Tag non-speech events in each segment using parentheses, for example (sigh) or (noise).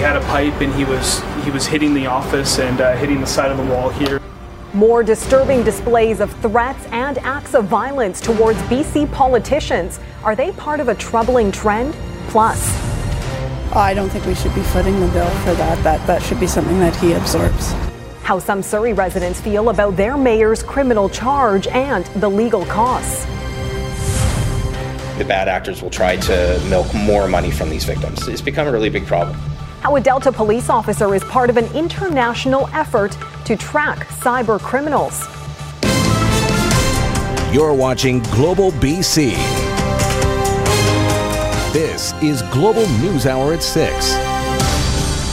had a pipe and he was he was hitting the office and uh, hitting the side of the wall here. More disturbing displays of threats and acts of violence towards BC politicians. Are they part of a troubling trend? Plus, I don't think we should be footing the bill for that. That that should be something that he absorbs. How some Surrey residents feel about their mayor's criminal charge and the legal costs. The bad actors will try to milk more money from these victims. It's become a really big problem. How a Delta police officer is part of an international effort to track cyber criminals. You're watching Global BC. This is Global News Hour at 6.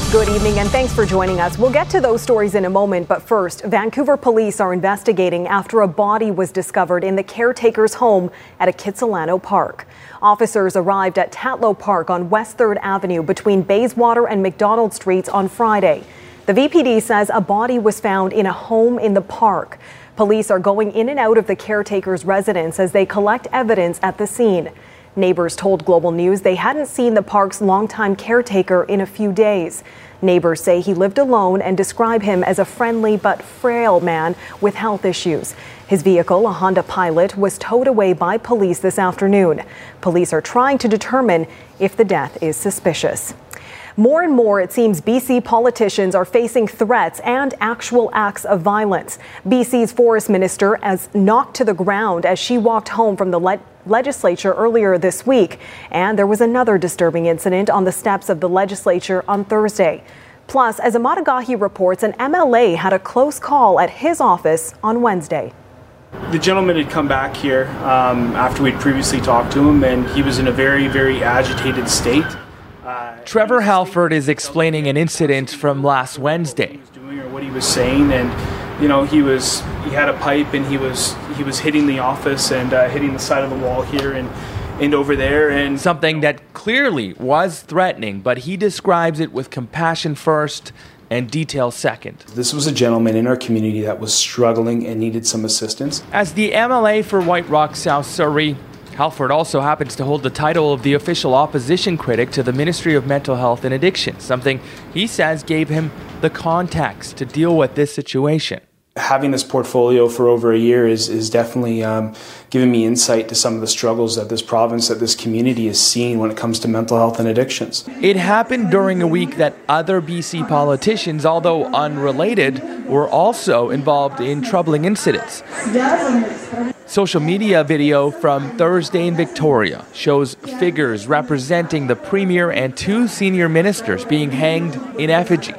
Good evening and thanks for joining us. We'll get to those stories in a moment, but first, Vancouver police are investigating after a body was discovered in the caretaker's home at a Kitsilano park. Officers arrived at Tatlow Park on West 3rd Avenue between Bayswater and Macdonald Streets on Friday. The VPD says a body was found in a home in the park. Police are going in and out of the caretaker's residence as they collect evidence at the scene. Neighbors told Global News they hadn't seen the park's longtime caretaker in a few days. Neighbors say he lived alone and describe him as a friendly but frail man with health issues. His vehicle, a Honda Pilot, was towed away by police this afternoon. Police are trying to determine if the death is suspicious. More and more, it seems BC politicians are facing threats and actual acts of violence. BC's forest minister as knocked to the ground as she walked home from the le- legislature earlier this week. And there was another disturbing incident on the steps of the legislature on Thursday. Plus, as Emad Agahi reports, an MLA had a close call at his office on Wednesday. The gentleman had come back here um, after we'd previously talked to him, and he was in a very, very agitated state. Trevor Halford is explaining an incident from last Wednesday. he was Doing or what he was saying, and you know he was he had a pipe and he was he was hitting the office and uh, hitting the side of the wall here and and over there and something that clearly was threatening, but he describes it with compassion first and detail second. This was a gentleman in our community that was struggling and needed some assistance. As the MLA for White Rock South Surrey, Halford also happens to hold the title of the official opposition critic to the Ministry of Mental Health and Addiction, something he says gave him the context to deal with this situation. Having this portfolio for over a year is, is definitely um, giving me insight to some of the struggles that this province, that this community is seeing when it comes to mental health and addictions. It happened during a week that other BC politicians, although unrelated, were also involved in troubling incidents. Social media video from Thursday in Victoria shows figures representing the Premier and two senior ministers being hanged in effigy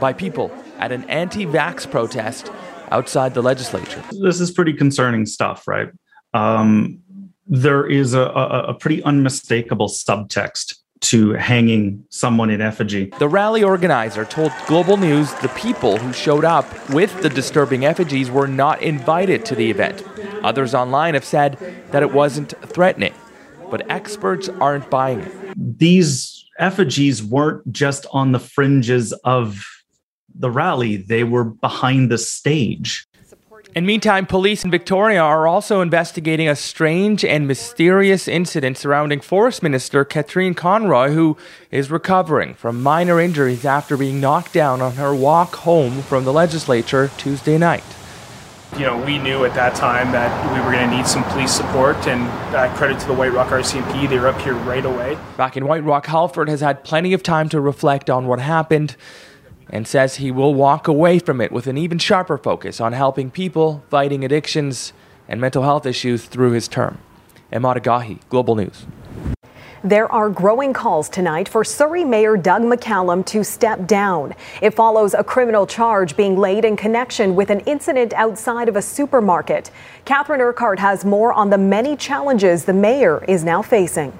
by people at an anti vax protest outside the legislature. This is pretty concerning stuff, right? Um, there is a, a, a pretty unmistakable subtext to hanging someone in effigy. The rally organizer told Global News the people who showed up with the disturbing effigies were not invited to the event. Others online have said that it wasn't threatening, but experts aren't buying it. These effigies weren't just on the fringes of the rally, they were behind the stage. In meantime, police in Victoria are also investigating a strange and mysterious incident surrounding Forest Minister Katrine Conroy, who is recovering from minor injuries after being knocked down on her walk home from the legislature Tuesday night. You know, we knew at that time that we were going to need some police support, and uh, credit to the White Rock RCMP, they were up here right away. Back in White Rock, Halford has had plenty of time to reflect on what happened and says he will walk away from it with an even sharper focus on helping people fighting addictions and mental health issues through his term. Emad Agahi, Global News. There are growing calls tonight for Surrey Mayor Doug McCallum to step down. It follows a criminal charge being laid in connection with an incident outside of a supermarket. Catherine Urquhart has more on the many challenges the mayor is now facing.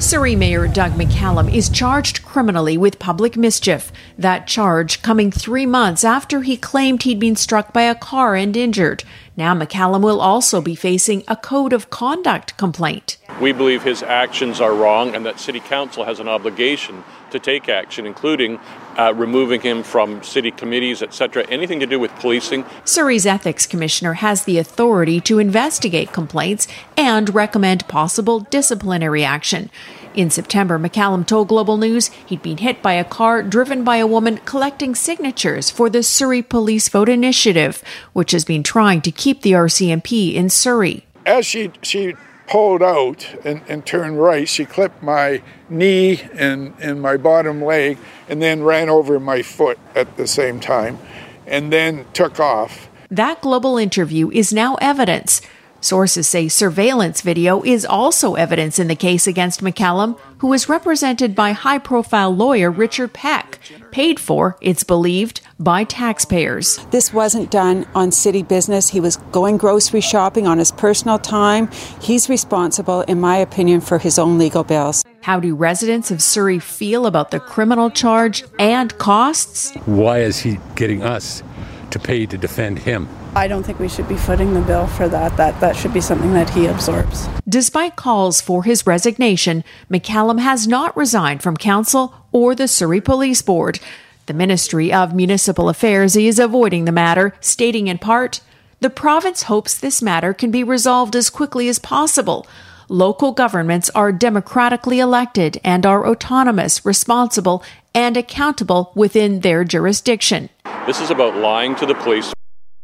Surrey Mayor Doug McCallum is charged criminally with public mischief. That charge coming three months after he claimed he'd been struck by a car and injured. Now McCallum will also be facing a code of conduct complaint. We believe his actions are wrong and that City Council has an obligation to take action, including uh, removing him from city committees, etc., anything to do with policing. Surrey's ethics commissioner has the authority to investigate complaints and recommend possible disciplinary action. In September, McCallum told Global News he'd been hit by a car driven by a woman collecting signatures for the Surrey Police Vote Initiative, which has been trying to keep the RCMP in Surrey. As she she pulled out and, and turned right, she clipped my knee and, and my bottom leg and then ran over my foot at the same time and then took off. That global interview is now evidence. Sources say surveillance video is also evidence in the case against McCallum, who is represented by high profile lawyer Richard Peck, paid for, it's believed, by taxpayers. This wasn't done on city business. He was going grocery shopping on his personal time. He's responsible, in my opinion, for his own legal bills. How do residents of Surrey feel about the criminal charge and costs? Why is he getting us to pay to defend him? I don't think we should be footing the bill for that. That that should be something that he absorbs. Despite calls for his resignation, McCallum has not resigned from council or the Surrey Police Board. The Ministry of Municipal Affairs is avoiding the matter, stating in part, the province hopes this matter can be resolved as quickly as possible. Local governments are democratically elected and are autonomous, responsible, and accountable within their jurisdiction. This is about lying to the police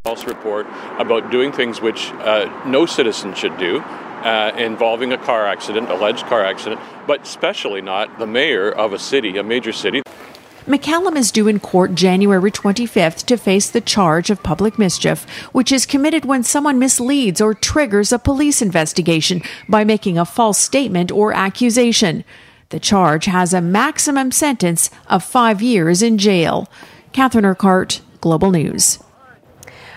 false report about doing things which uh, no citizen should do. Uh, involving a car accident, alleged car accident, but especially not the mayor of a city, a major city. McCallum is due in court January 25th to face the charge of public mischief, which is committed when someone misleads or triggers a police investigation by making a false statement or accusation. The charge has a maximum sentence of five years in jail. Catherine Urquhart, Global News.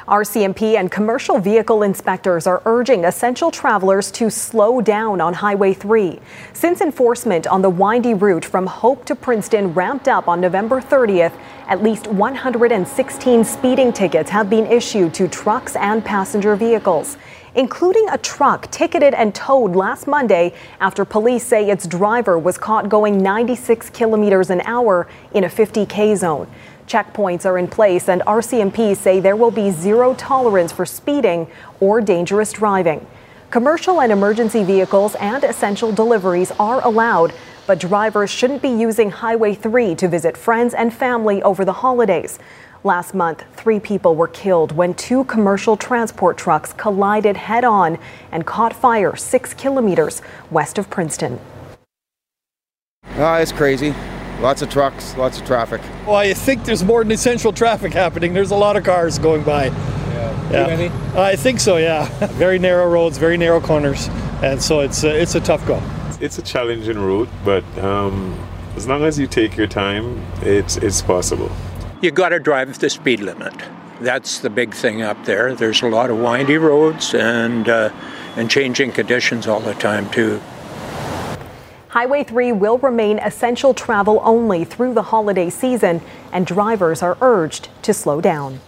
RCMP and commercial vehicle inspectors are urging essential travelers to slow down on Highway 3. Since enforcement on the windy route from Hope to Princeton ramped up on November 30th, at least 116 speeding tickets have been issued to trucks and passenger vehicles, including a truck ticketed and towed last Monday after police say its driver was caught going 96 kilometers an hour in a 50K zone. Checkpoints are in place, and RCMP say there will be zero tolerance for speeding or dangerous driving. Commercial and emergency vehicles and essential deliveries are allowed, but drivers shouldn't be using Highway 3 to visit friends and family over the holidays. Last month, three people were killed when two commercial transport trucks collided head on and caught fire six kilometers west of Princeton. Uh, it's crazy. Lots of trucks, lots of traffic. Well, I think there's more than essential traffic happening. There's a lot of cars going by. Yeah. Yeah. Too many? I think so. Yeah. (laughs) very narrow roads, very narrow corners, and so it's a, it's a tough go. It's a challenging route, but um, as long as you take your time, it's it's possible. You got to drive the speed limit. That's the big thing up there. There's a lot of windy roads and uh, and changing conditions all the time too. Highway 3 will remain essential travel only through the holiday season, and drivers are urged to slow down.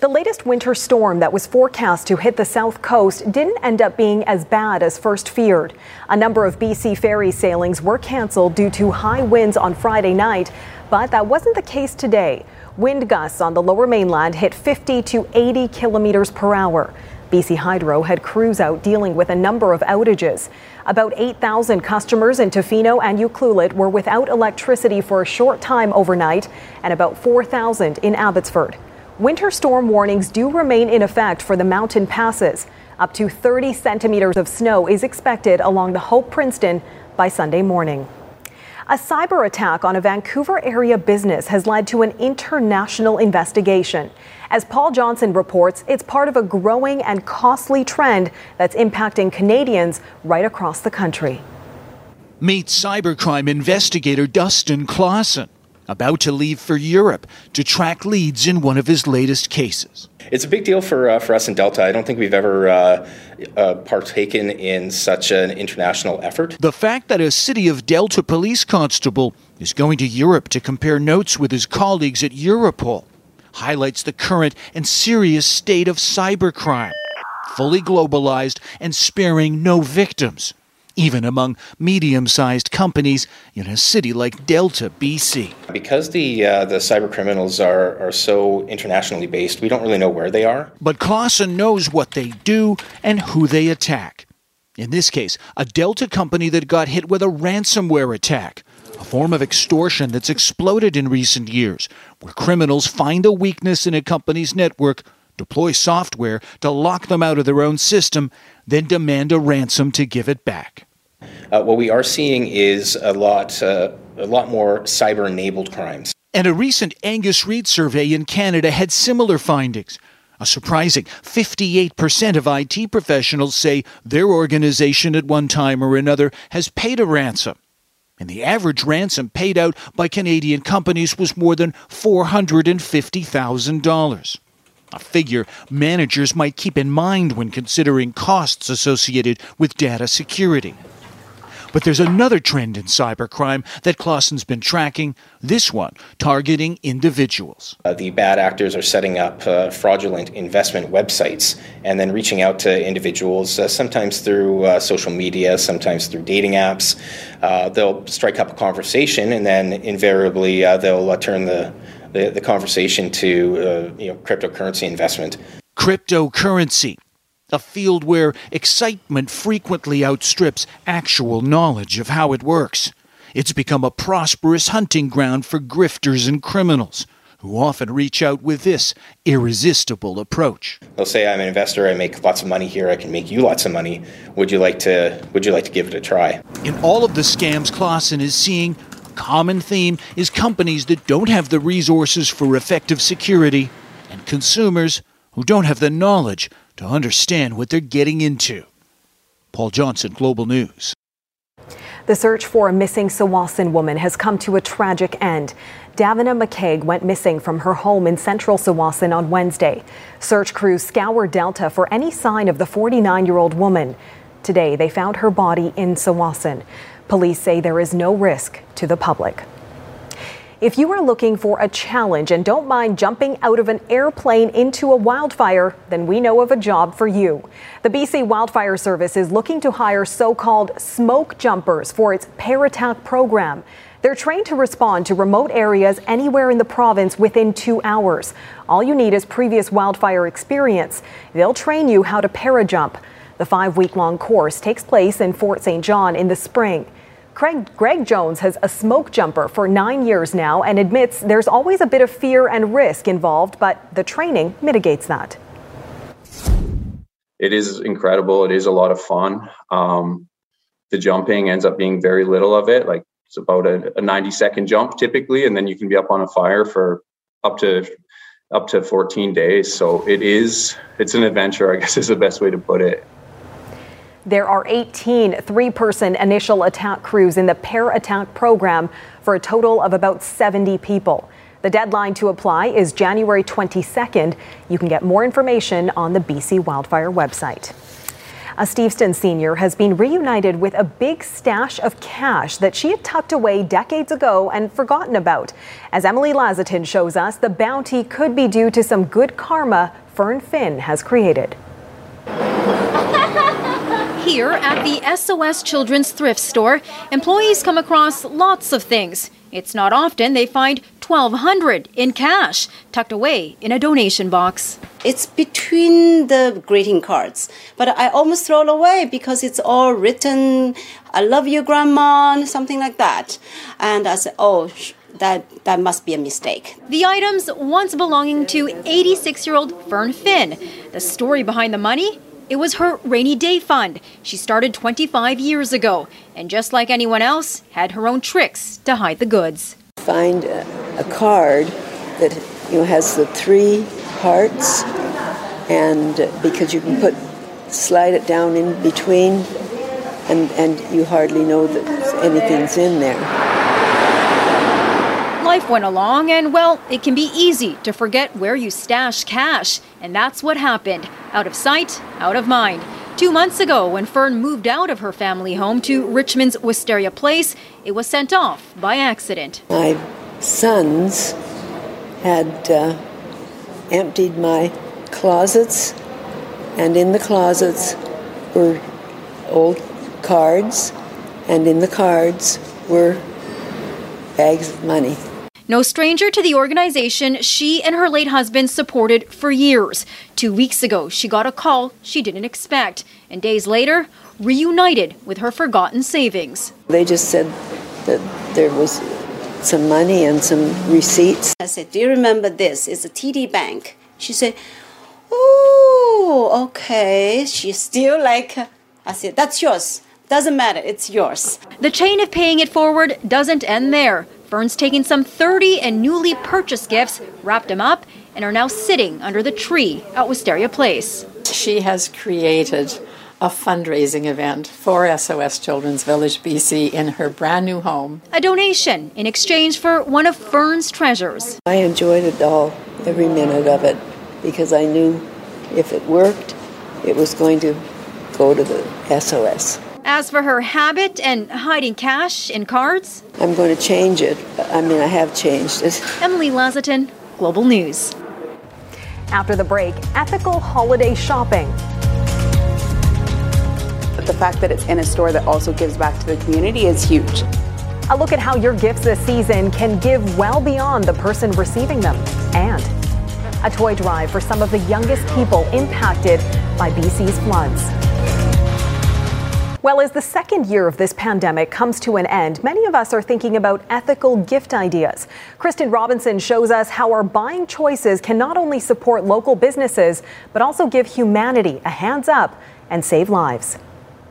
The latest winter storm that was forecast to hit the south coast didn't end up being as bad as first feared. A number of BC ferry sailings were canceled due to high winds on Friday night, but that wasn't the case today. Wind gusts on the lower mainland hit 50 to 80 kilometers per hour. BC Hydro had crews out dealing with a number of outages. About 8,000 customers in Tofino and Ucluelet were without electricity for a short time overnight, and about 4,000 in Abbotsford. Winter storm warnings do remain in effect for the mountain passes. Up to 30 centimeters of snow is expected along the Hope Princeton by Sunday morning. A cyber attack on a Vancouver area business has led to an international investigation. As Paul Johnson reports, it's part of a growing and costly trend that's impacting Canadians right across the country. Meet cybercrime investigator Dustin Clausen, about to leave for Europe to track leads in one of his latest cases. It's a big deal for uh, for us in Delta. I don't think we've ever uh, uh, partaken in such an international effort. The fact that a City of Delta police constable is going to Europe to compare notes with his colleagues at Europol highlights the current and serious state of cybercrime. fully globalized and sparing no victims, even among medium sized companies in a city like Delta, BC. Because the uh, the cyber criminals are, are so internationally based, we don't really know where they are. But Clausen knows what they do and who they attack. In this case, a Delta company that got hit with a ransomware attack, a form of extortion that's exploded in recent years, where criminals find a weakness in a company's network, deploy software to lock them out of their own system, then demand a ransom to give it back. Uh, what we are seeing is a lot, uh, a lot more cyber-enabled crimes. And a recent Angus Reid survey in Canada had similar findings. A surprising 58% of IT professionals say their organization at one time or another has paid a ransom. And the average ransom paid out by Canadian companies was more than $450,000. A figure managers might keep in mind when considering costs associated with data security. But there's another trend in cybercrime that Clausen's been tracking, this one targeting individuals. Uh, the bad actors are setting up uh, fraudulent investment websites and then reaching out to individuals, uh, sometimes through uh, social media, sometimes through dating apps. Uh, they'll strike up a conversation and then invariably uh, they'll turn the, the, the, conversation to uh, you know, cryptocurrency investment. Cryptocurrency a field where excitement frequently outstrips actual knowledge of how it works. It's become a prosperous hunting ground for grifters and criminals who often reach out with this irresistible approach. They'll say I'm an investor, I make lots of money here, I can make you lots of money. Would you like to would you like to give it a try? In all of the scams Clausen is seeing, common theme is companies that don't have the resources for effective security and consumers who don't have the knowledge to understand what they're getting into. Paul Johnson, Global News. The search for a missing Tsawwassen woman has come to a tragic end. Davina McCaig went missing from her home in central Tsawwassen on Wednesday. Search crews scoured Delta for any sign of the 49 year old woman. Today, they found her body in Tsawwassen. Police say there is no risk to the public. If you are looking for a challenge and don't mind jumping out of an airplane into a wildfire, then we know of a job for you. The BC Wildfire Service is looking to hire so called smoke jumpers for its Parattack program. They're trained to respond to remote areas anywhere in the province within two hours. All you need is previous wildfire experience. They'll train you how to parajump. The five week long course takes place in Fort St. John in the spring. Craig, Greg Jones has a smoke jumper for nine years now and admits there's always a bit of fear and risk involved, but the training mitigates that. It is incredible. It is a lot of fun. Um, the jumping ends up being very little of it. Like it's about a, a 90 second jump typically, and then you can be up on a fire for up to up to 14 days. So it is it's an adventure, I guess is the best way to put it. There are 18 three person initial attack crews in the Parattack program for a total of about 70 people. The deadline to apply is January 22nd. You can get more information on the BC Wildfire website. A Steveston senior has been reunited with a big stash of cash that she had tucked away decades ago and forgotten about. As Emily Lazatin shows us, the bounty could be due to some good karma Fern Finn has created. Here at the SOS Children's Thrift Store, employees come across lots of things. It's not often they find 1200 in cash tucked away in a donation box. It's between the greeting cards, but I almost throw it away because it's all written, I love you, Grandma, something like that. And I said, oh, that that must be a mistake. The items once belonging to 86-year-old Fern Finn. The story behind the money it was her rainy day fund. She started 25 years ago, and just like anyone else, had her own tricks to hide the goods. Find a, a card that you know has the three hearts, and because you can put slide it down in between, and and you hardly know that anything's in there life went along, and well, it can be easy to forget where you stash cash. And that's what happened out of sight, out of mind. Two months ago, when Fern moved out of her family home to Richmond's Wisteria Place, it was sent off by accident. My sons had uh, emptied my closets and in the closets were old cards, and in the cards were bags of money. No stranger to the organization she and her late husband supported for years. Two weeks ago, she got a call she didn't expect, and days later, reunited with her forgotten savings. They just said that there was some money and some receipts. I said, Do you remember this? It's a TD Bank. She said, Oh, okay. She's still like, I said, That's yours. Doesn't matter, it's yours. The chain of paying it forward doesn't end there. Fern's taken some 30 and newly purchased gifts, wrapped them up, and are now sitting under the tree at Wisteria Place. She has created a fundraising event for SOS Children's Village BC in her brand new home. A donation in exchange for one of Fern's treasures. I enjoyed it all, every minute of it, because I knew if it worked, it was going to go to the SOS. As for her habit and hiding cash in cards, I'm going to change it. I mean, I have changed it. Emily Lazatin, Global News. After the break, ethical holiday shopping. The fact that it's in a store that also gives back to the community is huge. A look at how your gifts this season can give well beyond the person receiving them. And a toy drive for some of the youngest people impacted by BC's floods. Well, as the second year of this pandemic comes to an end, many of us are thinking about ethical gift ideas. Kristen Robinson shows us how our buying choices can not only support local businesses, but also give humanity a hands up and save lives.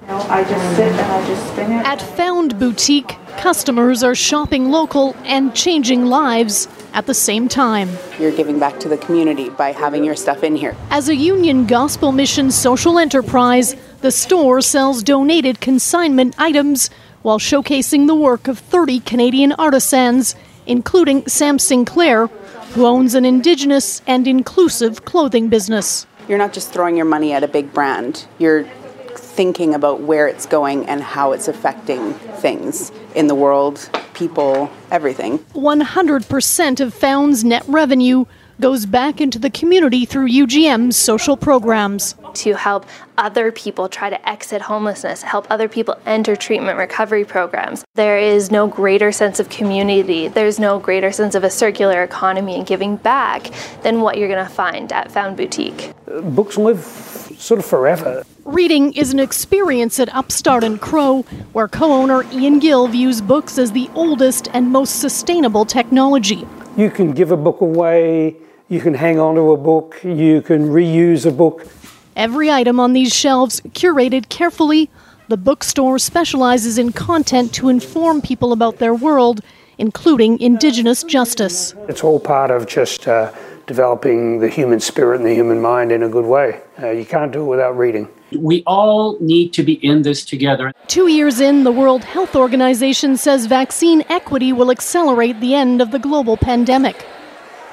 No, I just sit and I just spin it. At Found Boutique, customers are shopping local and changing lives at the same time. You're giving back to the community by having your stuff in here. As a Union Gospel Mission social enterprise, the store sells donated consignment items while showcasing the work of 30 Canadian artisans, including Sam Sinclair, who owns an Indigenous and inclusive clothing business. You're not just throwing your money at a big brand, you're thinking about where it's going and how it's affecting things in the world, people, everything. 100% of Found's net revenue goes back into the community through UGM's social programs. To help other people try to exit homelessness, help other people enter treatment recovery programs. There is no greater sense of community, there's no greater sense of a circular economy and giving back than what you're going to find at Found Boutique. Books live sort of forever. Reading is an experience at Upstart and Crow, where co owner Ian Gill views books as the oldest and most sustainable technology. You can give a book away, you can hang on to a book, you can reuse a book. Every item on these shelves curated carefully. The bookstore specializes in content to inform people about their world, including Indigenous justice. It's all part of just uh, developing the human spirit and the human mind in a good way. Uh, you can't do it without reading. We all need to be in this together. Two years in, the World Health Organization says vaccine equity will accelerate the end of the global pandemic.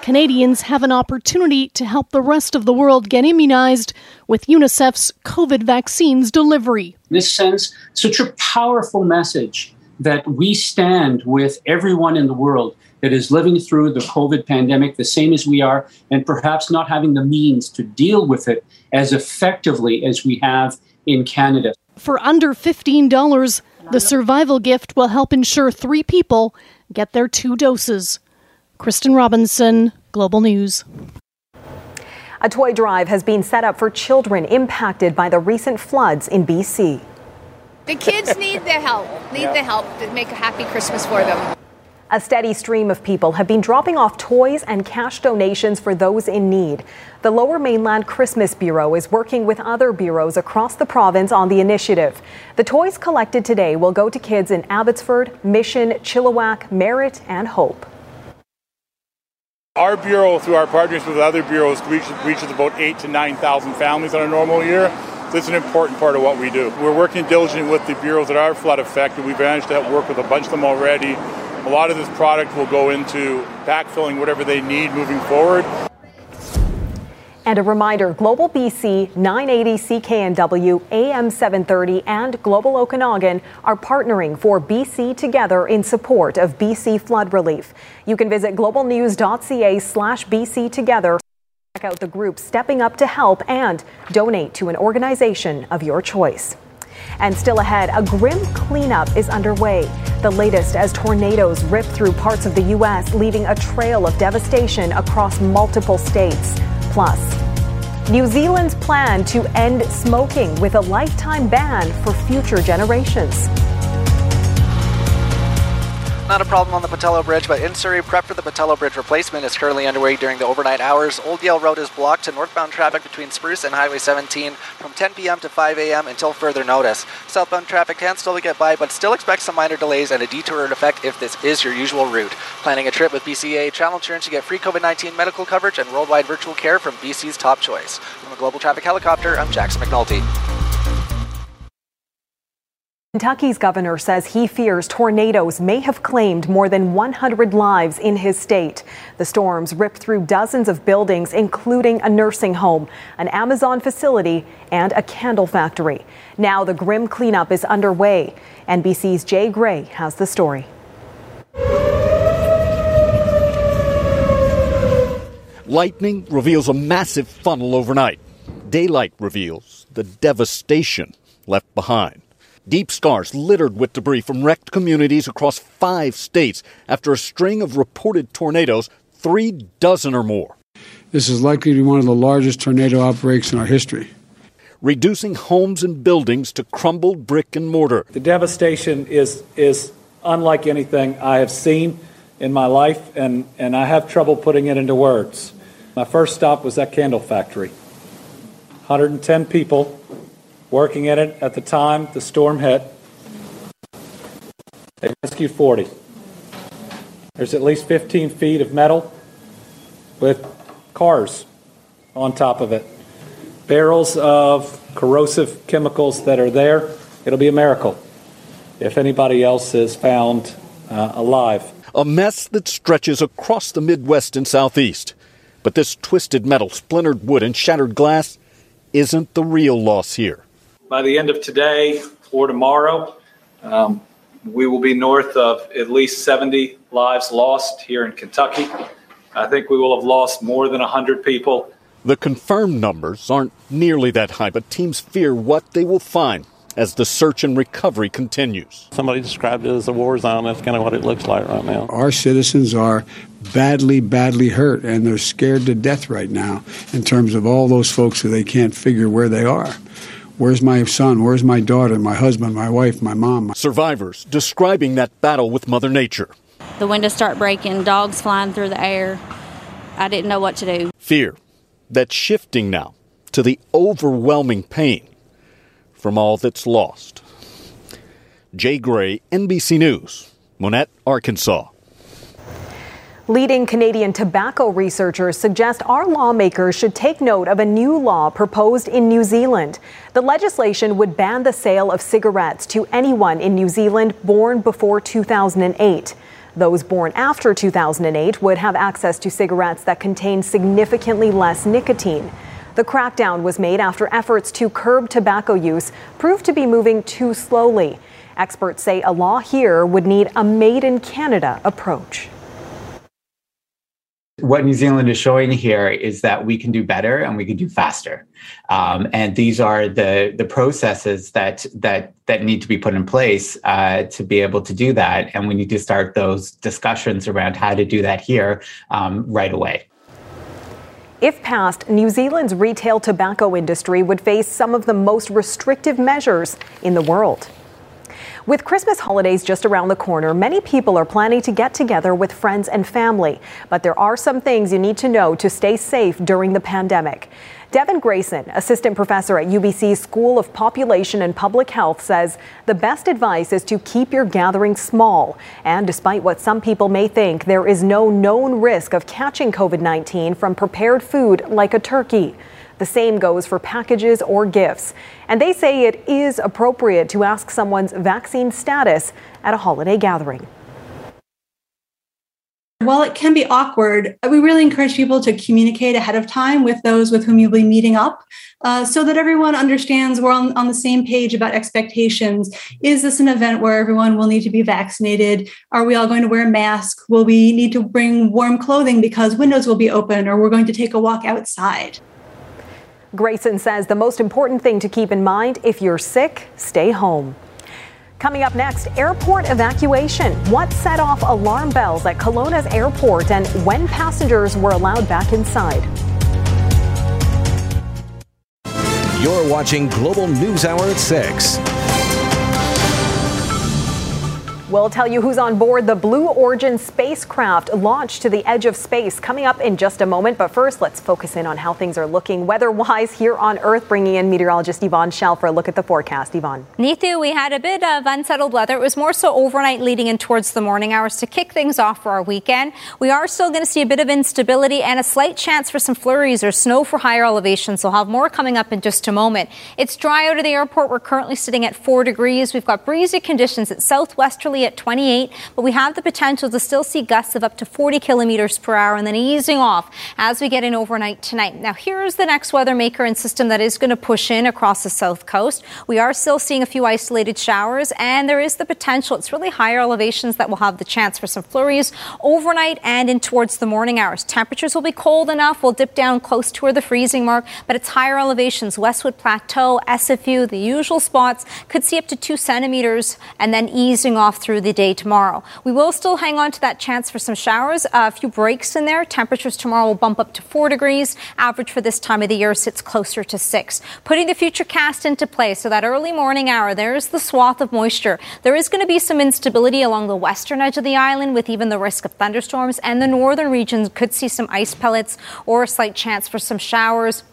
Canadians have an opportunity to help the rest of the world get immunized with UNICEF's COVID vaccines delivery. In This sends such a powerful message that we stand with everyone in the world that is living through the COVID pandemic the same as we are, and perhaps not having the means to deal with it as effectively as we have in Canada. For under $15, the survival gift will help ensure three people get their two doses. Kristen Robinson, Global News. A toy drive has been set up for children impacted by the recent floods in BC. The kids need the help, need the help to make a happy Christmas for them. A steady stream of people have been dropping off toys and cash donations for those in need. The Lower Mainland Christmas Bureau is working with other bureaus across the province on the initiative. The toys collected today will go to kids in Abbotsford, Mission, Chilliwack, Merritt, and Hope. Our bureau, through our partners with other bureaus, reaches, reaches about eight to 9,000 families on a normal year. This is an important part of what we do. We're working diligently with the bureaus that are flood affected. We've managed to work with a bunch of them already. A lot of this product will go into backfilling whatever they need moving forward. And a reminder Global BC, 980 CKNW, AM 730, and Global Okanagan are partnering for BC Together in support of BC flood relief. You can visit globalnews.ca slash BC Together Check out the group stepping up to help and donate to an organization of your choice. And still ahead, a grim cleanup is underway. The latest as tornadoes rip through parts of the U.S., leaving a trail of devastation across multiple states. Plus, New Zealand's plan to end smoking with a lifetime ban for future generations. Not a problem on the Pattullo Bridge, but in Surrey, prep for the Pattullo Bridge replacement is currently underway during the overnight hours. Old Yale Road is blocked to northbound traffic between Spruce and Highway 17 from 10 p.m. to 5 a.m. until further notice. Southbound traffic can still get by, but still expect some minor delays and a detour in effect if this is your usual route. Planning a trip with BCA Travel Insurance to get free COVID 19 medical coverage and worldwide virtual care from BC's top choice. From a global traffic helicopter, I'm Jackson McNulty. Kentucky's governor says he fears tornadoes may have claimed more than 100 lives in his state. The storms ripped through dozens of buildings, including a nursing home, an Amazon facility, and a candle factory. Now the grim cleanup is underway. NBC's Jay Gray has the story. Lightning reveals a massive funnel overnight. Daylight reveals the devastation left behind. Deep scars littered with debris from wrecked communities across five states after a string of reported tornadoes, three dozen or more. This is likely to be one of the largest tornado outbreaks in our history. Reducing homes and buildings to crumbled brick and mortar. The devastation is, is unlike anything I have seen in my life, and, and I have trouble putting it into words. My first stop was that candle factory. 110 people working in it at the time the storm hit. They rescued 40. There's at least 15 feet of metal with cars on top of it. Barrels of corrosive chemicals that are there. It'll be a miracle if anybody else is found uh, alive. A mess that stretches across the Midwest and Southeast. But this twisted metal, splintered wood, and shattered glass isn't the real loss here by the end of today or tomorrow, um, we will be north of at least 70 lives lost here in Kentucky. I think we will have lost more than 100 people. The confirmed numbers aren't nearly that high, but teams fear what they will find as the search and recovery continues. Somebody described it as a war zone. That's kind of what it looks like right now. Our citizens are badly, badly hurt, and they're scared to death right now in terms of all those folks who they can't figure where they are. Where's my son? Where's my daughter, my husband, my wife, my mom? Survivors describing that battle with Mother Nature. The windows start breaking, dogs flying through the air. I didn't know what to do. Fear that's shifting now to the overwhelming pain from all that's lost. Jay Gray, NBC News, Monette, Arkansas. Leading Canadian tobacco researchers suggest our lawmakers should take note of a new law proposed in New Zealand. The legislation would ban the sale of cigarettes to anyone in New Zealand born before 2008. Those born after 2008 would have access to cigarettes that contain significantly less nicotine. The crackdown was made after efforts to curb tobacco use proved to be moving too slowly. Experts say a law here would need a made in Canada approach what New Zealand is showing here is that we can do better and we can do faster. Um, and these are the the processes that that that need to be put in place uh, to be able to do that. And we need to start those discussions around how to do that here um, right away. If passed, New Zealand's retail tobacco industry would face some of the most restrictive measures in the world. With Christmas holidays just around the corner, many people are planning to get together with friends and family. But there are some things you need to know to stay safe during the pandemic. Devon Greyson, assistant professor at UBC's School of Population and Public Health, says the best advice is to keep your gathering small. And despite what some people may think, there is no known risk of catching COVID 19 from prepared food like a turkey. The same goes for packages or gifts. And they say it is appropriate to ask someone's vaccine status at a holiday gathering. While it can be awkward, we really encourage people to communicate ahead of time with those with whom you'll be meeting up uh, so that everyone understands we're on, on the same page about expectations. Is this an event where everyone will need to be vaccinated? Are we all going to wear a mask? Will we need to bring warm clothing because windows will be open or we're going to take a walk outside? Greyson says the most important thing to keep in mind if you're sick, stay home. Coming up next, airport evacuation. What set off alarm bells at Kelowna's airport and when passengers were allowed back inside? You're watching Global News Hour at 6. We'll tell you who's on board the Blue Origin spacecraft launched to the edge of space coming up in just a moment. But first, let's focus in on how things are looking weather wise here on Earth, bringing in meteorologist Yvonne Schalle for a look at the forecast. Yvonne. Neetu, we had a bit of unsettled weather. It was more so overnight leading in towards the morning hours to kick things off for our weekend. We are still going to see a bit of instability and a slight chance for some flurries or snow for higher elevations. We'll have more coming up in just a moment. It's dry out of the airport. We're currently sitting at four degrees. We've got breezy conditions. at southwesterly at 28, but we have the potential to still see gusts of up to 40 kilometers per hour and then easing off as we get in overnight tonight. Now, here's the next weather maker and system that is going to push in across the south coast. We are still seeing a few isolated showers, and there is the potential. It's really higher elevations that will have the chance for some flurries overnight and in towards the morning hours. Temperatures will be cold enough. We'll dip down close toward the freezing mark, but it's higher elevations. Westwood Plateau, SFU, the usual spots could see up to two centimeters and then easing off through the day tomorrow. We will still hang on to that chance for some showers. Uh, a few breaks in there. Temperatures tomorrow will bump up to four degrees. Average for this time of the year sits closer to six. Putting the future cast into play. So that early morning hour, there's the swath of moisture. There is going to be some instability along the western edge of the island with even the risk of thunderstorms and the northern regions could see some ice pellets or a slight chance for some showers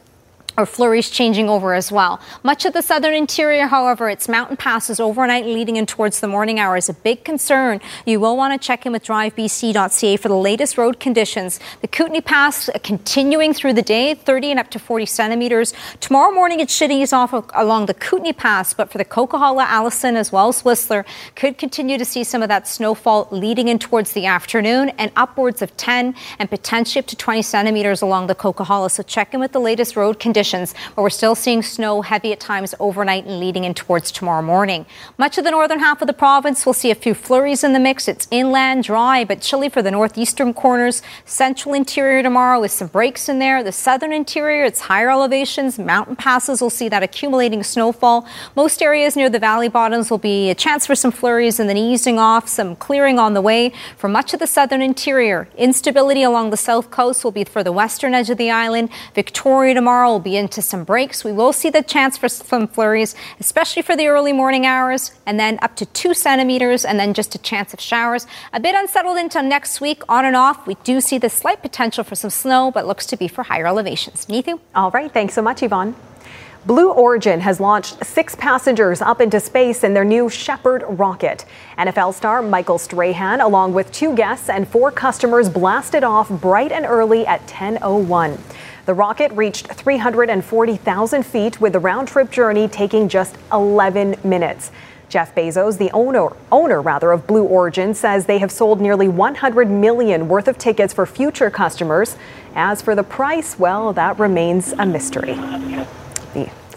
or flurries changing over as well. Much of the southern interior, however, its mountain passes overnight leading in towards the morning hours. A big concern. You will want to check in with drivebc.ca for the latest road conditions. The Kootenay Pass uh, continuing through the day, 30 and up to 40 centimeters. Tomorrow morning it should ease off along the Kootenay Pass, but for the Coquihalla, Allison, as well as Whistler, could continue to see some of that snowfall leading in towards the afternoon and upwards of 10 and potentially up to 20 centimeters along the Coquihalla. So check in with the latest road conditions conditions, but we're still seeing snow heavy at times overnight and leading in towards tomorrow morning. Much of the northern half of the province will see a few flurries in the mix. It's inland, dry, but chilly for the northeastern corners. Central interior tomorrow with some breaks in there. The southern interior, it's higher elevations. Mountain passes will see that accumulating snowfall. Most areas near the valley bottoms will be a chance for some flurries and then easing off, some clearing on the way. For much of the southern interior, instability along the south coast will be for the western edge of the island. Victoria tomorrow will be into some breaks. We will see the chance for some flurries, especially for the early morning hours, and then up to two centimeters, and then just a chance of showers. A bit unsettled until next week, on and off. We do see the slight potential for some snow, but looks to be for higher elevations. Neetu? All right. Thanks so much, Yvonne. Blue Origin has launched six passengers up into space in their New Shepard rocket. NFL star Michael Strahan, along with two guests and four customers, blasted off bright and early at 10:01. The rocket reached 340,000 feet with the round trip journey taking just 11 minutes. Jeff Bezos, the owner, owner rather of Blue Origin, says they have sold nearly 100 million worth of tickets for future customers. As for the price, well, that remains a mystery.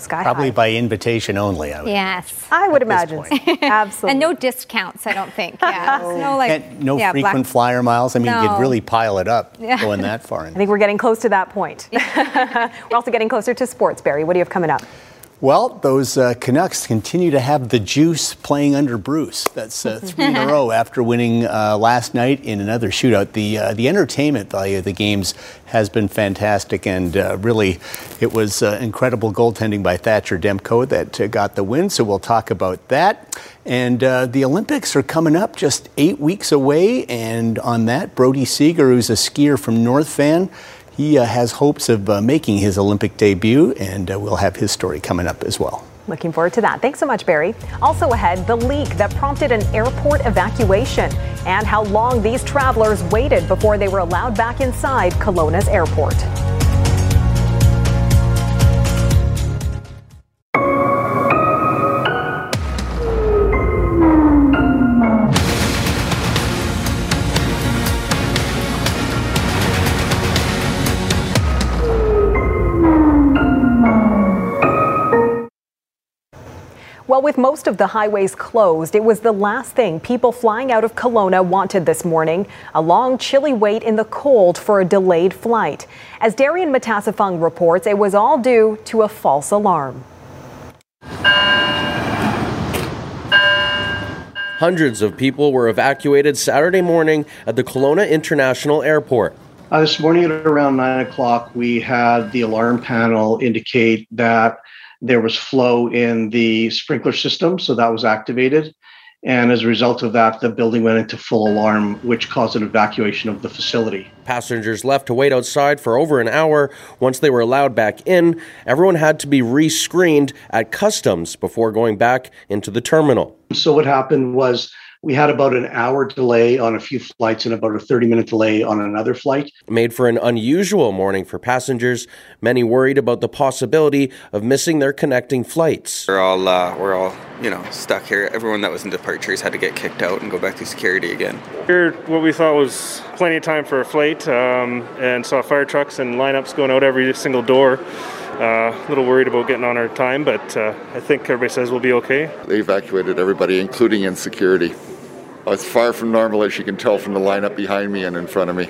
Sky Probably high. by invitation only. I would. Yes. I would imagine. (laughs) Absolutely. and no discounts, I don't think. Yeah. (laughs) no like And no yeah, frequent black- flyer miles. I mean, No. you'd really pile it up Yeah. going that far. I think we're getting close to that point. (laughs) we're also getting closer to sports, Barry. What do you have coming up? Well, those uh, Canucks continue to have the juice playing under Bruce. That's uh, three in a row after winning uh, last night in another shootout. The uh, the entertainment value of the games has been fantastic, and uh, really, it was uh, incredible goaltending by Thatcher Demko that uh, got the win. So we'll talk about that. And uh, the Olympics are coming up, just eight weeks away. And on that, Brodie Seger, who's a skier from North Van. He uh, has hopes of uh, making his Olympic debut, and uh, we'll have his story coming up as well. Looking forward to that. Thanks so much, Barry. Also ahead, the leak that prompted an airport evacuation and how long these travelers waited before they were allowed back inside Kelowna's airport. With most of the highways closed, it was the last thing people flying out of Kelowna wanted this morning a long, chilly wait in the cold for a delayed flight. As Darrian Matassa-Fung reports, it was all due to a false alarm. Hundreds of people were evacuated Saturday morning at the Kelowna International Airport. Uh, this morning at around 9 o'clock, we had the alarm panel indicate that there was flow in the sprinkler system, so that was activated. And as a result of that, the building went into full alarm, which caused an evacuation of the facility. Passengers left to wait outside for over an hour. Once they were allowed back in, everyone had to be re screened at customs before going back into the terminal. So, what happened was we had about an hour delay on a few flights and about a 30 minute delay on another flight. Made for an unusual morning for passengers, many worried about the possibility of missing their connecting flights. We're all, uh, we're all, you know, stuck here. Everyone that was in departures had to get kicked out and go back to security again. Here, what we thought was plenty of time for a flight, um, and saw fire trucks and lineups going out every single door. Uh, a little worried about getting on our time, but uh, I think everybody says we'll be okay. They evacuated everybody, including in security. It's far from normal, as you can tell from the lineup behind me and in front of me.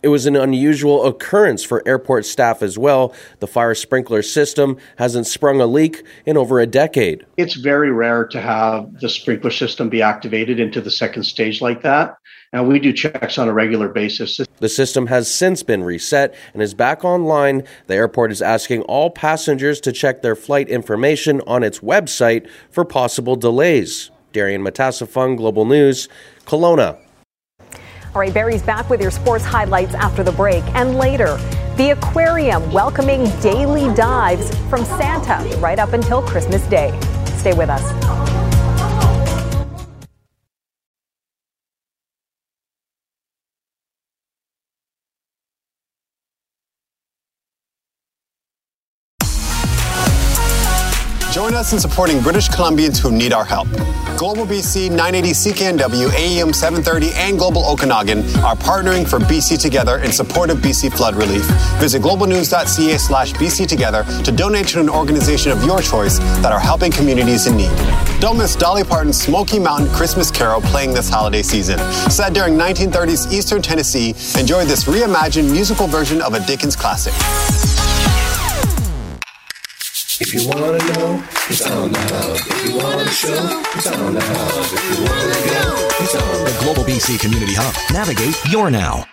It was an unusual occurrence for airport staff as well. The fire sprinkler system hasn't sprung a leak in over a decade. It's very rare to have the sprinkler system be activated into the second stage like that. And we do checks on a regular basis. The system has since been reset and is back online. The airport is asking all passengers to check their flight information on its website for possible delays. Darrian Matassa-Fung, Global News, Kelowna. All right, Barry's back with your sports highlights after the break. And later, the aquarium welcoming daily dives from Santa right up until Christmas Day. Stay with us. Us in supporting British Columbians who need our help. Global BC, 980 CKNW, AM 730, and Global Okanagan are partnering for BC Together in support of BC flood relief. Visit globalnews.ca slash BC Together to donate to an organization of your choice that are helping communities in need. Don't miss Dolly Parton's Smoky Mountain Christmas Carol playing this holiday season. Set during 1930s Eastern Tennessee, enjoy this reimagined musical version of a Dickens classic. If you wanna know, it's on the hub. If you wanna show, it's on the hub. If you wanna go, it's on the Global BC Community Hub. Navigate your now.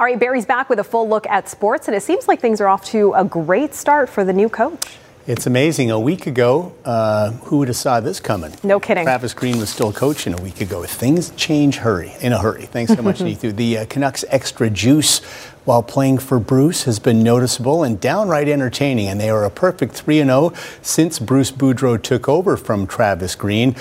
All right, Barry's back with a full look at sports, and it seems like things are off to a great start for the new coach. It's amazing. A week ago, uh, who would have saw this coming? No kidding. Travis Green was still coaching a week ago. Things change hurry in a hurry. Thanks so much, (laughs) Neithu. The uh, Canucks extra juice while playing for Bruce has been noticeable and downright entertaining, and they are a perfect 3 0 since Bruce Boudreau took over from Travis Green.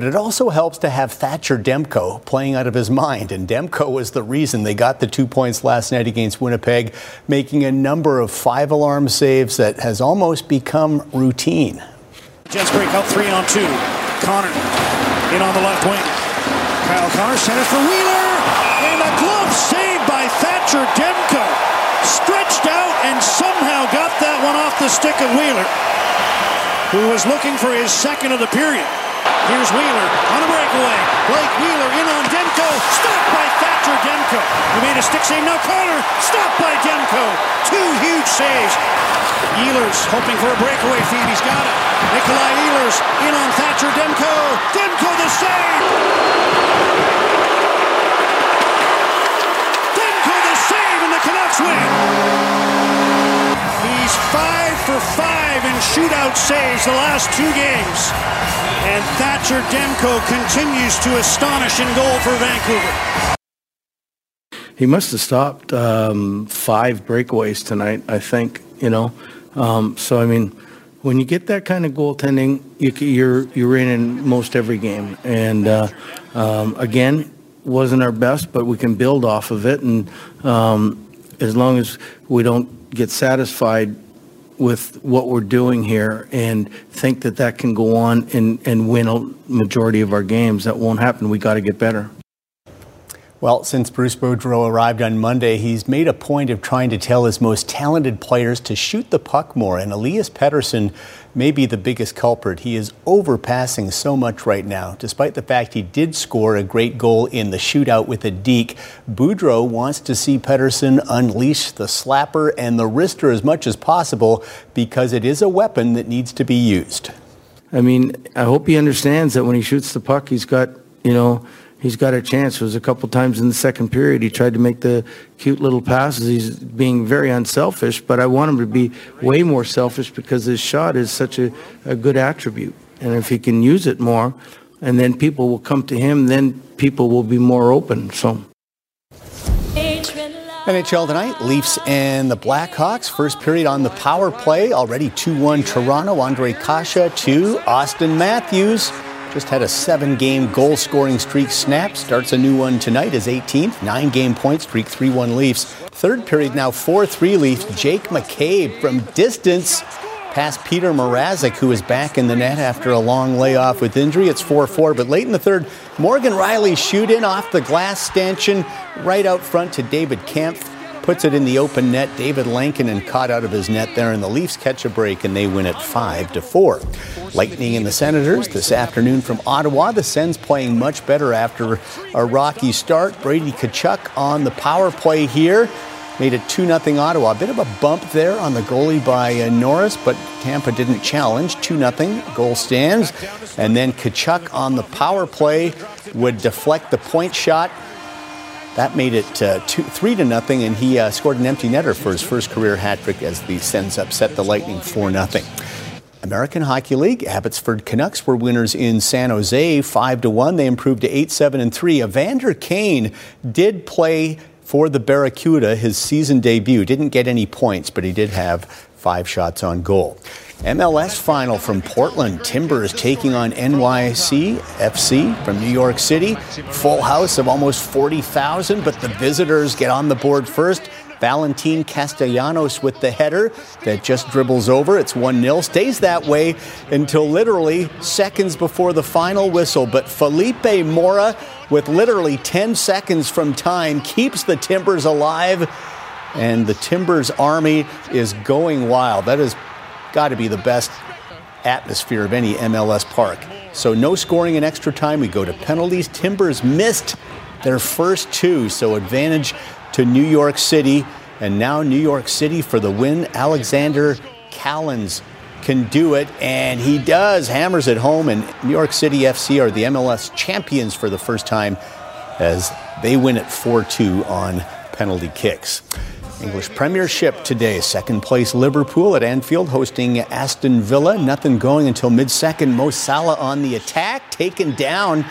But it also helps to have Thatcher Demko playing out of his mind. And Demko was the reason they got the two points last night against Winnipeg, making a number of five alarm saves that has almost become routine. Jets break up three on two. Connor in on the left wing. Kyle Connor center for Wheeler. And a glove saved by Thatcher Demko. Stretched out and somehow got that one off the stick of Wheeler, who was looking for his second of the period. Here's Wheeler on a breakaway. Blake Wheeler in on Demko. Stopped by Thatcher Demko. He made a stick save. Now corner. Stopped by Demko. Two huge saves. Ehlers hoping for a breakaway feed. He's got it. Nikolai Ehlers in on Thatcher Demko. Demko the save. Demko the save and the Canucks win. He's five for five in shootout saves the last two games. And Thatcher Demko continues to astonish in goal for Vancouver. He must have stopped um, five breakaways tonight, I think, you know. Um, so, I mean, when you get that kind of goaltending, you, you're, you're in in most every game. And uh, um, again, wasn't our best, but we can build off of it. And um, as long as we don't get satisfied with what we're doing here and think that that can go on and, and win a majority of our games. That won't happen. We got to get better. Well, since Bruce Boudreau arrived on Monday, he's made a point of trying to tell his most talented players to shoot the puck more. And Elias Pettersson may be the biggest culprit. He is overpassing so much right now. Despite the fact he did score a great goal in the shootout with a deke, Boudreau wants to see Pettersson unleash the slapper and the wrister as much as possible because it is a weapon that needs to be used. I mean, I hope he understands that when he shoots the puck, he's got, you know, he's got a chance. It was a couple times in the second period. He tried to make the cute little passes. He's being very unselfish, but I want him to be way more selfish because his shot is such a, a good attribute. And if he can use it more, and then people will come to him, then people will be more open. So. NHL tonight, Leafs and the Blackhawks. First period on the power play, already 2 1 Toronto. Ondrej Kase to Austin Matthews. Just had a seven game goal scoring streak snap. Starts a new one tonight, his 18th. Nine game point streak, 3 1 Leafs. Third period now 4 3 Leafs. Jake McCabe from distance past Petr Mrazek, who is back in the net after a long layoff with injury. It's 4 4, but late in the third, Morgan Rielly shoot in off the glass stanchion right out front to David Kampf. Puts it in the open net. David Lankinen caught out of his net there, and the Leafs catch a break, and they win it 5 to 4. Lightning and the Senators this afternoon from Ottawa. The Sens playing much better after a rocky start. Brady Tkachuk on the power play here made it 2 0 Ottawa. A bit of a bump there on the goalie by uh, Norris, but Tampa didn't challenge. 2 0 goal stands. And then Tkachuk on the power play would deflect the point shot. That made it uh, two, 3 to nothing, and he uh, scored an empty netter for his first career hat trick as the Sens upset the Lightning 4 0. American Hockey League, Abbotsford Canucks were winners in San Jose 5 to 1. They improved to 8 7 and 3. Evander Kane did play for the Barracuda, his season debut. Didn't get any points, but he did have five shots on goal. MLS final from Portland. Timbers taking on NYC FC from New York City. Full house of almost 40,000, but the visitors get on the board first. Valentin Castellanos with the header that just dribbles over. It's 1 0. Stays that way until literally seconds before the final whistle. But Felipe Mora, with literally 10 seconds from time, keeps the Timbers alive. And the Timbers army is going wild. That has got to be the best atmosphere of any MLS park. So no scoring in extra time. We go to penalties. Timbers missed their first two, so advantage to New York City. And now New York City for the win. Alexander Callens can do it, and he does. Hammers it home, and New York City FC are the MLS champions for the first time as they win it 4 2 on penalty kicks. English Premiership today. Second place Liverpool at Anfield hosting Aston Villa. Nothing going until mid second. Mo Salah on the attack, taken down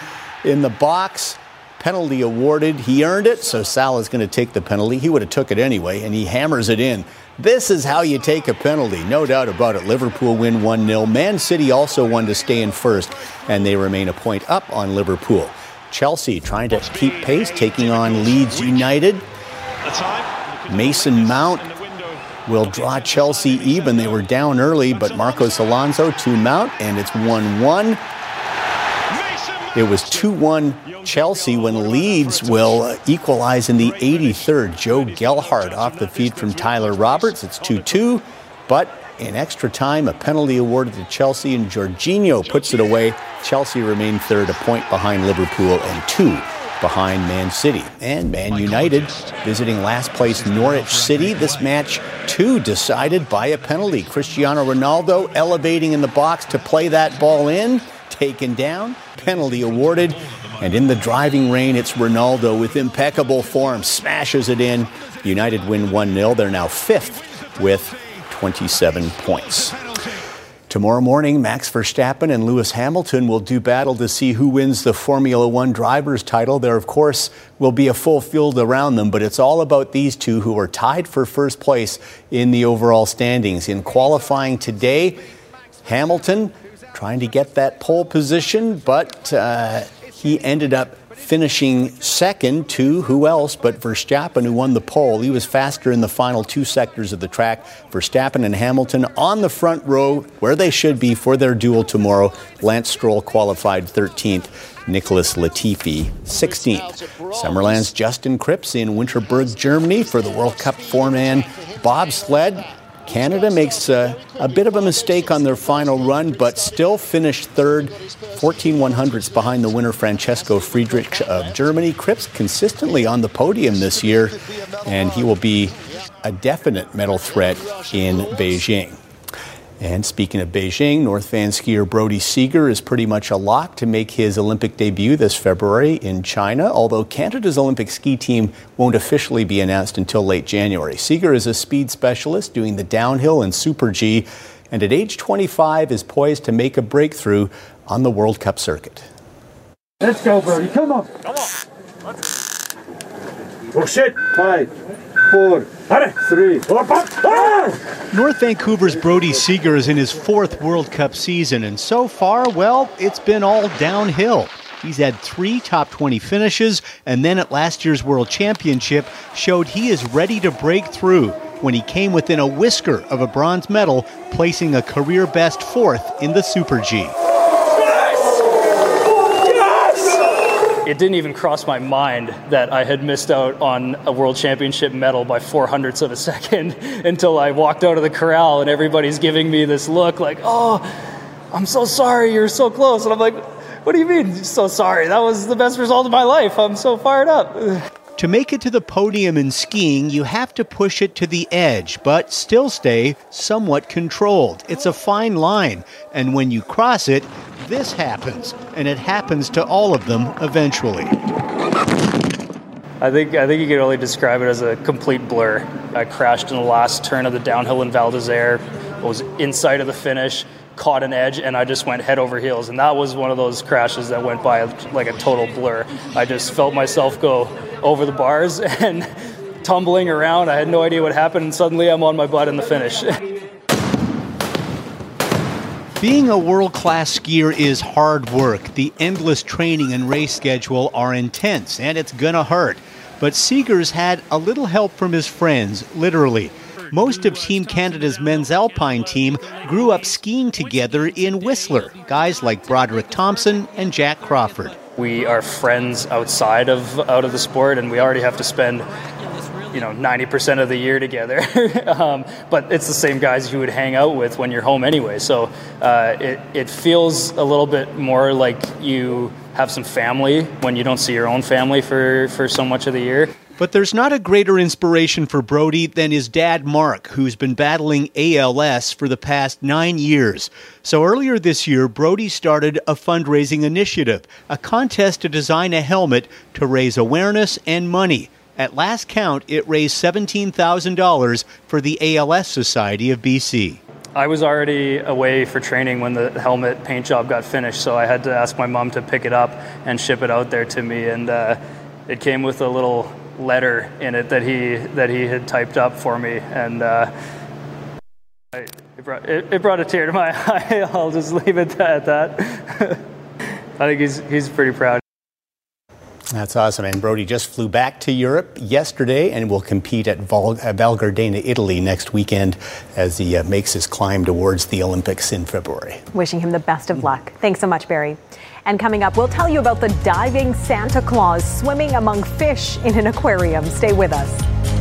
in the box. Penalty awarded. He earned it, so Salah's going to take the penalty. He would have took it anyway, and he hammers it in. This is how you take a penalty, no doubt about it. Liverpool win 1 0. Man City also won to stay in first, and they remain a point up on Liverpool. Chelsea trying to keep pace, taking on Leeds United. Mason Mount will draw Chelsea even. They were down early, but Marcos Alonso to Mount, and it's 1 1. It was 2 1 Chelsea when Leeds will equalize in the 83rd. Joe Gelhardt off the feed from Tyler Roberts. It's 2 2. But in extra time, a penalty awarded to Chelsea, and Jorginho puts it away. Chelsea remain third, a point behind Liverpool, and two behind Man City. And Man United visiting last place Norwich City. This match, too, decided by a penalty. Cristiano Ronaldo elevating in the box to play that ball in, taken down, penalty awarded. And in the driving rain, it's Ronaldo with impeccable form, smashes it in. United win 1 0. They're now fifth with 27 points. Tomorrow morning, Max Verstappen and Lewis Hamilton will do battle to see who wins the Formula One driver's title. There, of course, will be a full field around them, but it's all about these two who are tied for first place in the overall standings. In qualifying today, Hamilton trying to get that pole position, but uh, he ended up finishing second to who else but Verstappen, who won the pole. He was faster in the final two sectors of the track. Verstappen and Hamilton on the front row, where they should be for their duel tomorrow. Lance Stroll qualified 13th. Nicholas Latifi 16th. Summerland's Justin Kripps in Winterberg, Germany for the World Cup four-man bobsled. Canada makes a, a, bit of a mistake on their final run, but still finished third, 14 100ths behind the winner Francesco Friedrich of Germany. Kripps consistently on the podium this year, and he will be a definite medal threat in Beijing. And speaking of Beijing, North Van skier Brodie Seger is pretty much a lock to make his Olympic debut this February in China, although Canada's Olympic ski team won't officially be announced until late January. Seger is a speed specialist doing the downhill and Super G, and at age 25 is poised to make a breakthrough on the World Cup circuit. Let's go, Brodie. Come on. Come on. Oh, shit. Five, four, three. North Vancouver's Brodie Seger is in his fourth World Cup season, and so far, well, it's been all downhill. He's had three top 20 finishes, and then at last year's World Championship showed he is ready to break through when he came within a whisker of a bronze medal, placing a career best fourth in the Super G. it didn't even cross my mind that I had missed out on a world championship medal by four hundredths of a second (laughs) until I walked out of the corral and everybody's giving me this look like, oh, I'm so sorry, you're so close. And I'm like, what do you mean, so sorry? That was the best result of my life. I'm so fired up. (laughs) To make it to the podium in skiing, you have to push it to the edge, but still stay somewhat controlled. It's a fine line, and when you cross it, this happens, and it happens to all of them eventually. I think I think you could only describe it as a complete blur. I crashed in the last turn of the downhill in Val d'Isere. I Was inside of the finish, caught an edge, and I just went head over heels. And that was one of those crashes that went by like a total blur. I just felt myself go over the bars (laughs) and tumbling around. I had no idea what happened, and suddenly I'm on my butt in the finish. (laughs) Being a world class skier is hard work. The endless training and race schedule are intense, and it's gonna hurt. But Seger's had a little help from his friends, literally. Most of Team Canada's men's alpine team grew up skiing together in Whistler, guys like Broderick Thompson and Jack Crawford. We are friends outside of out of the sport, and we already have to spend you know 90% of the year together (laughs) um, but it's the same guys you would hang out with when you're home anyway so uh, it, it feels a little bit more like you have some family when you don't see your own family for, for so much of the year but there's not a greater inspiration for Brodie than his dad, Mark, who's been battling ALS for the past nine years. So earlier this year, Brodie started a fundraising initiative, a contest to design a helmet to raise awareness and money. At last count, it raised $17,000 for the ALS Society of BC. I was already away for training when the helmet paint job got finished, so I had to ask my mom to pick it up and ship it out there to me. And uh, it came with a little letter in it that he that he had typed up for me, and uh, it, brought, it, it, brought a tear to my (laughs) eye. I'll just leave it at that. (laughs) I think he's he's pretty proud. That's awesome. And Brodie just flew back to Europe yesterday and will compete at Val, uh, Val Gardena, Italy next weekend as he uh, makes his climb towards the Olympics in February. Wishing him the best of luck. Thanks so much, Barry. And coming up, we'll tell you about the diving Santa Claus swimming among fish in an aquarium. Stay with us.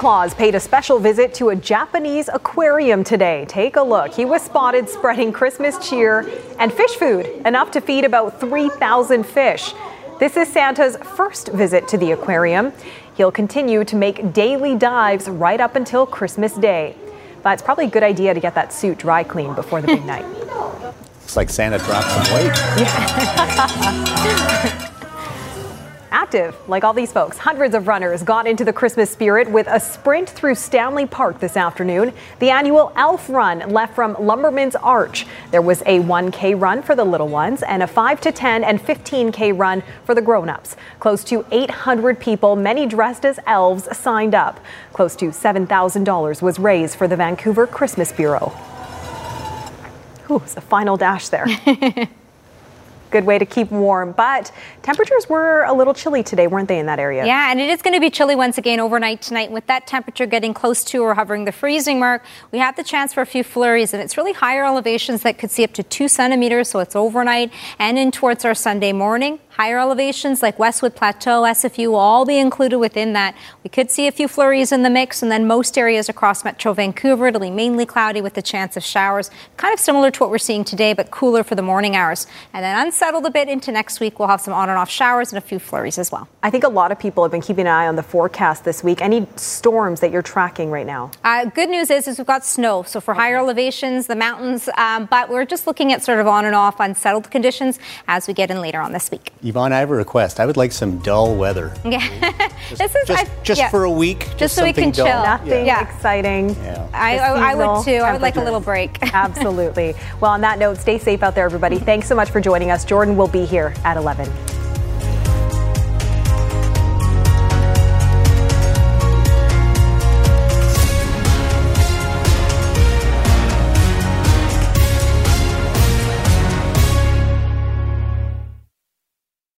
Claus paid a special visit to a Japanese aquarium today. Take a look. He was spotted spreading Christmas cheer and fish food, enough to feed about 3,000 fish. This is Santa's first visit to the aquarium. He'll continue to make daily dives right up until Christmas Day. But it's probably a good idea to get that suit dry cleaned before the big night. Looks like Santa dropped some weight. (laughs) Active, like all these folks, hundreds of runners got into the Christmas spirit with a sprint through Stanley Park this afternoon. The annual Elf Run left from Lumberman's Arch. There was a 1K run for the little ones and a 5 to 10 and 15K run for the grown-ups. Close to 800 people, many dressed as elves, signed up. Close to $7,000 was raised for the Vancouver Christmas Bureau. Ooh, it's a final dash there. (laughs) Good way to keep warm, but temperatures were a little chilly today, weren't they, in that area? Yeah, and it is going to be chilly once again overnight tonight with that temperature getting close to or hovering the freezing mark. We have the chance for a few flurries, and it's really higher elevations that could see up to two centimeters, so it's overnight and in towards our Sunday morning. Higher elevations like Westwood Plateau, SFU will all be included within that. We could see a few flurries in the mix, and then most areas across Metro Vancouver, it'll be mainly cloudy with the chance of showers, kind of similar to what we're seeing today, but cooler for the morning hours. And then unsettled a bit into next week, we'll have some on and off showers and a few flurries as well. I think a lot of people have been keeping an eye on the forecast this week. Any storms that you're tracking right now? Uh, good news is, is we've got snow, so for higher elevations, the mountains, um, but we're just looking at sort of on and off unsettled conditions as we get in later on this week. Yvonne, I have a request. I would like some dull weather. Yeah, (laughs) this is Just, I- just yeah. for a week. just so we something can chill. dull. Nothing Yeah. exciting. I, I, I would too. I would like a little break. (laughs) Absolutely. Well, on that note, stay safe out there, everybody. (laughs) Thanks so much for joining us. Jordan will be here at 11.